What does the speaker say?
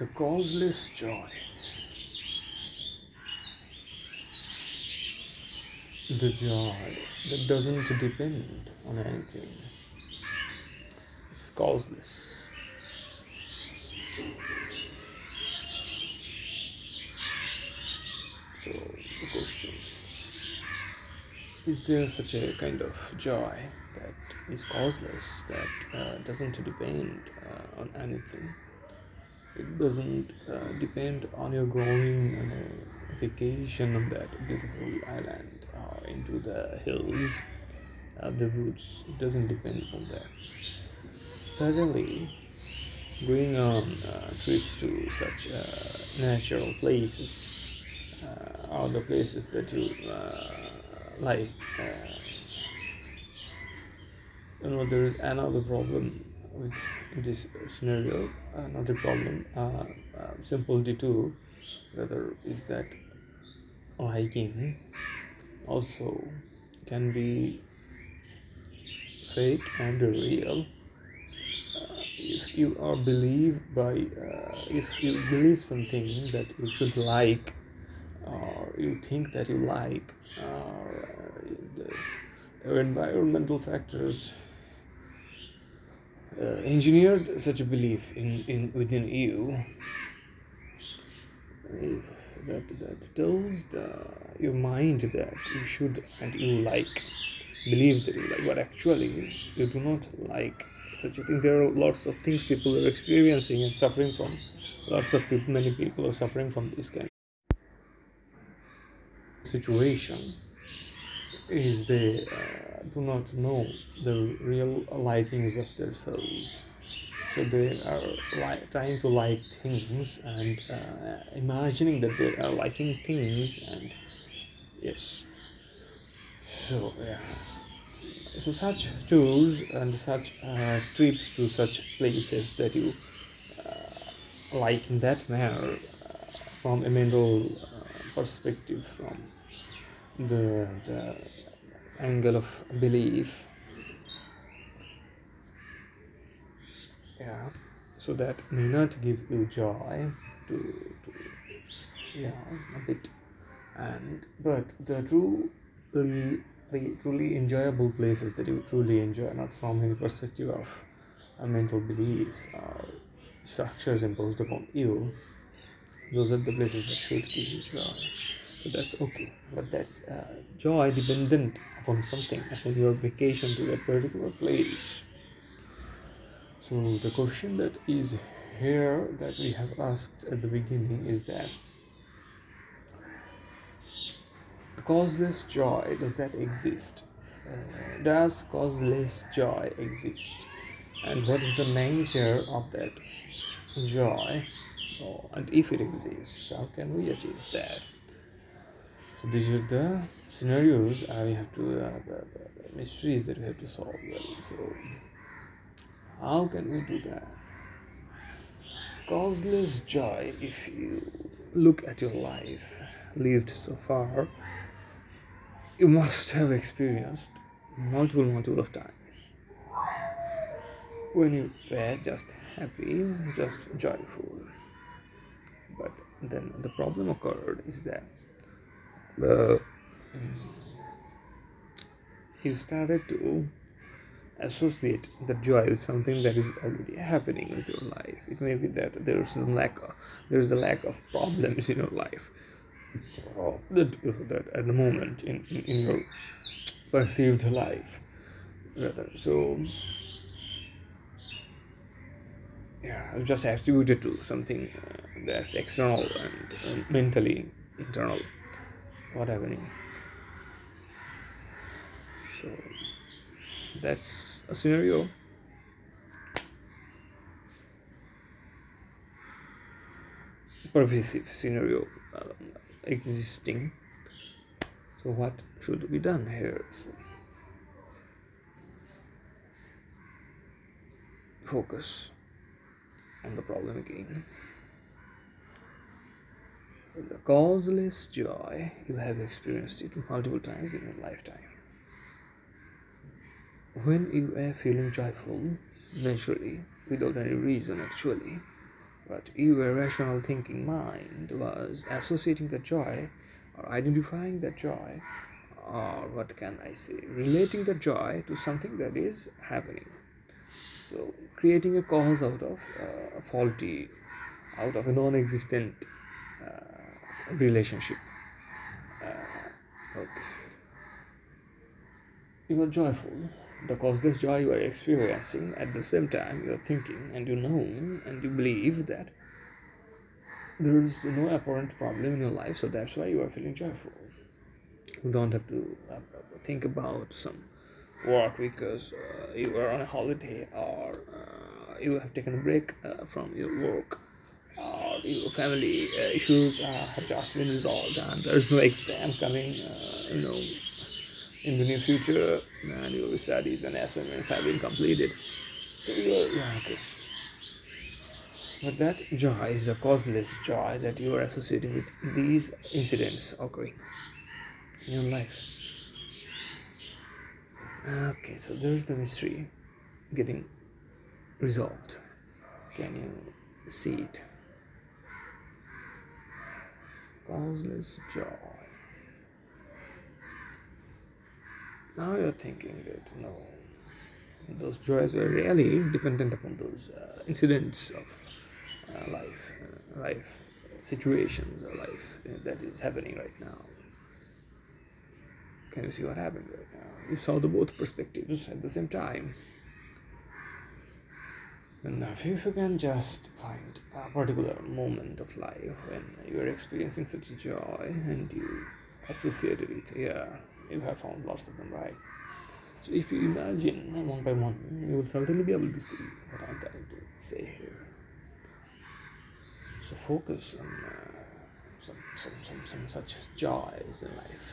the causeless joy. The joy that doesn't depend on anything. It's causeless. So the question is there such a kind of joy that is causeless, that uh, doesn't depend uh, on anything? It doesn't uh, depend on your going on a vacation on that beautiful island or into the hills, uh, the woods. It doesn't depend on that. Suddenly, going on uh, trips to such uh, natural places uh, are the places that you uh, like. You know, there is another problem with this scenario. Uh, not a problem. Uh, uh, simple detour. Rather, is that liking also can be fake and real if you are believed by uh, if you believe something that you should like or you think that you like or uh, the environmental factors uh, engineered such a belief in, in within you. That that tells the, your mind that you should and you like believe that you like but actually you do not like such a thing. There are lots of things people are experiencing and suffering from. Lots of people many people are suffering from this kind of situation is they uh, do not know the real likings of their souls. So they are li- trying to like things and uh, imagining that they are liking things and yes. So yeah. So such tours and such uh, trips to such places that you uh, like in that manner uh, from a mental uh, perspective from the, the angle of belief. Yeah. So that may not give you joy to, to yeah a bit. And but the truly the truly enjoyable places that you truly enjoy not from any perspective of uh, mental beliefs or structures imposed upon you those are the places that should give you joy so that's okay but that's uh, joy dependent upon something upon your vacation to that particular place so the question that is here that we have asked at the beginning is that causeless joy does that exist? Uh, does causeless joy exist? And what is the nature of that joy? Oh, and if it exists, how can we achieve that? So these are the scenarios we have to uh, mysteries that we have to solve. So how can we do that? Causeless joy, if you look at your life lived so far, you must have experienced multiple, multiple of times when you were just happy, just joyful. But then the problem occurred is that uh, you started to associate the joy with something that is already happening with your life. It may be that there is some lack of there is a lack of problems in your life. That, that at the moment in, in, in your perceived life rather so yeah just attributed to something uh, that's external and, and mentally internal what happening so that's a scenario. Pervasive scenario uh, existing. So what should be done here? So focus on the problem again the causeless joy you have experienced it multiple times in your lifetime when you are feeling joyful naturally without any reason actually but your rational thinking mind was associating the joy or identifying the joy or what can I say, relating the joy to something that is happening. So, creating a cause out of uh, faulty, out of a non existent relationship. Uh, okay. You are joyful. because this joy you are experiencing at the same time you are thinking and you know and you believe that there is no apparent problem in your life, so that's why you are feeling joyful you don't have to uh, think about some work because uh, you are on a holiday or uh, you have taken a break uh, from your work or your family uh, issues uh, have just been resolved and there is no exam coming you know in the near future and your studies and assignments have been completed so yeah, okay but that joy is the causeless joy that you are associating with these incidents occurring in your life. Okay, so there's the mystery getting resolved. Can you see it? Causeless joy. Now you're thinking that no, those joys were really dependent upon those uh, incidents of uh, life, uh, life situations, or life uh, that is happening right now. Can you see what happened right now? You saw the both perspectives at the same time. And if you can just find a particular moment of life when you are experiencing such joy and you associate it, yeah, you have found lots of them, right? So if you imagine one by one, you will certainly be able to see what I'm trying to say here. So focus on uh, some, some, some, some such joys in life.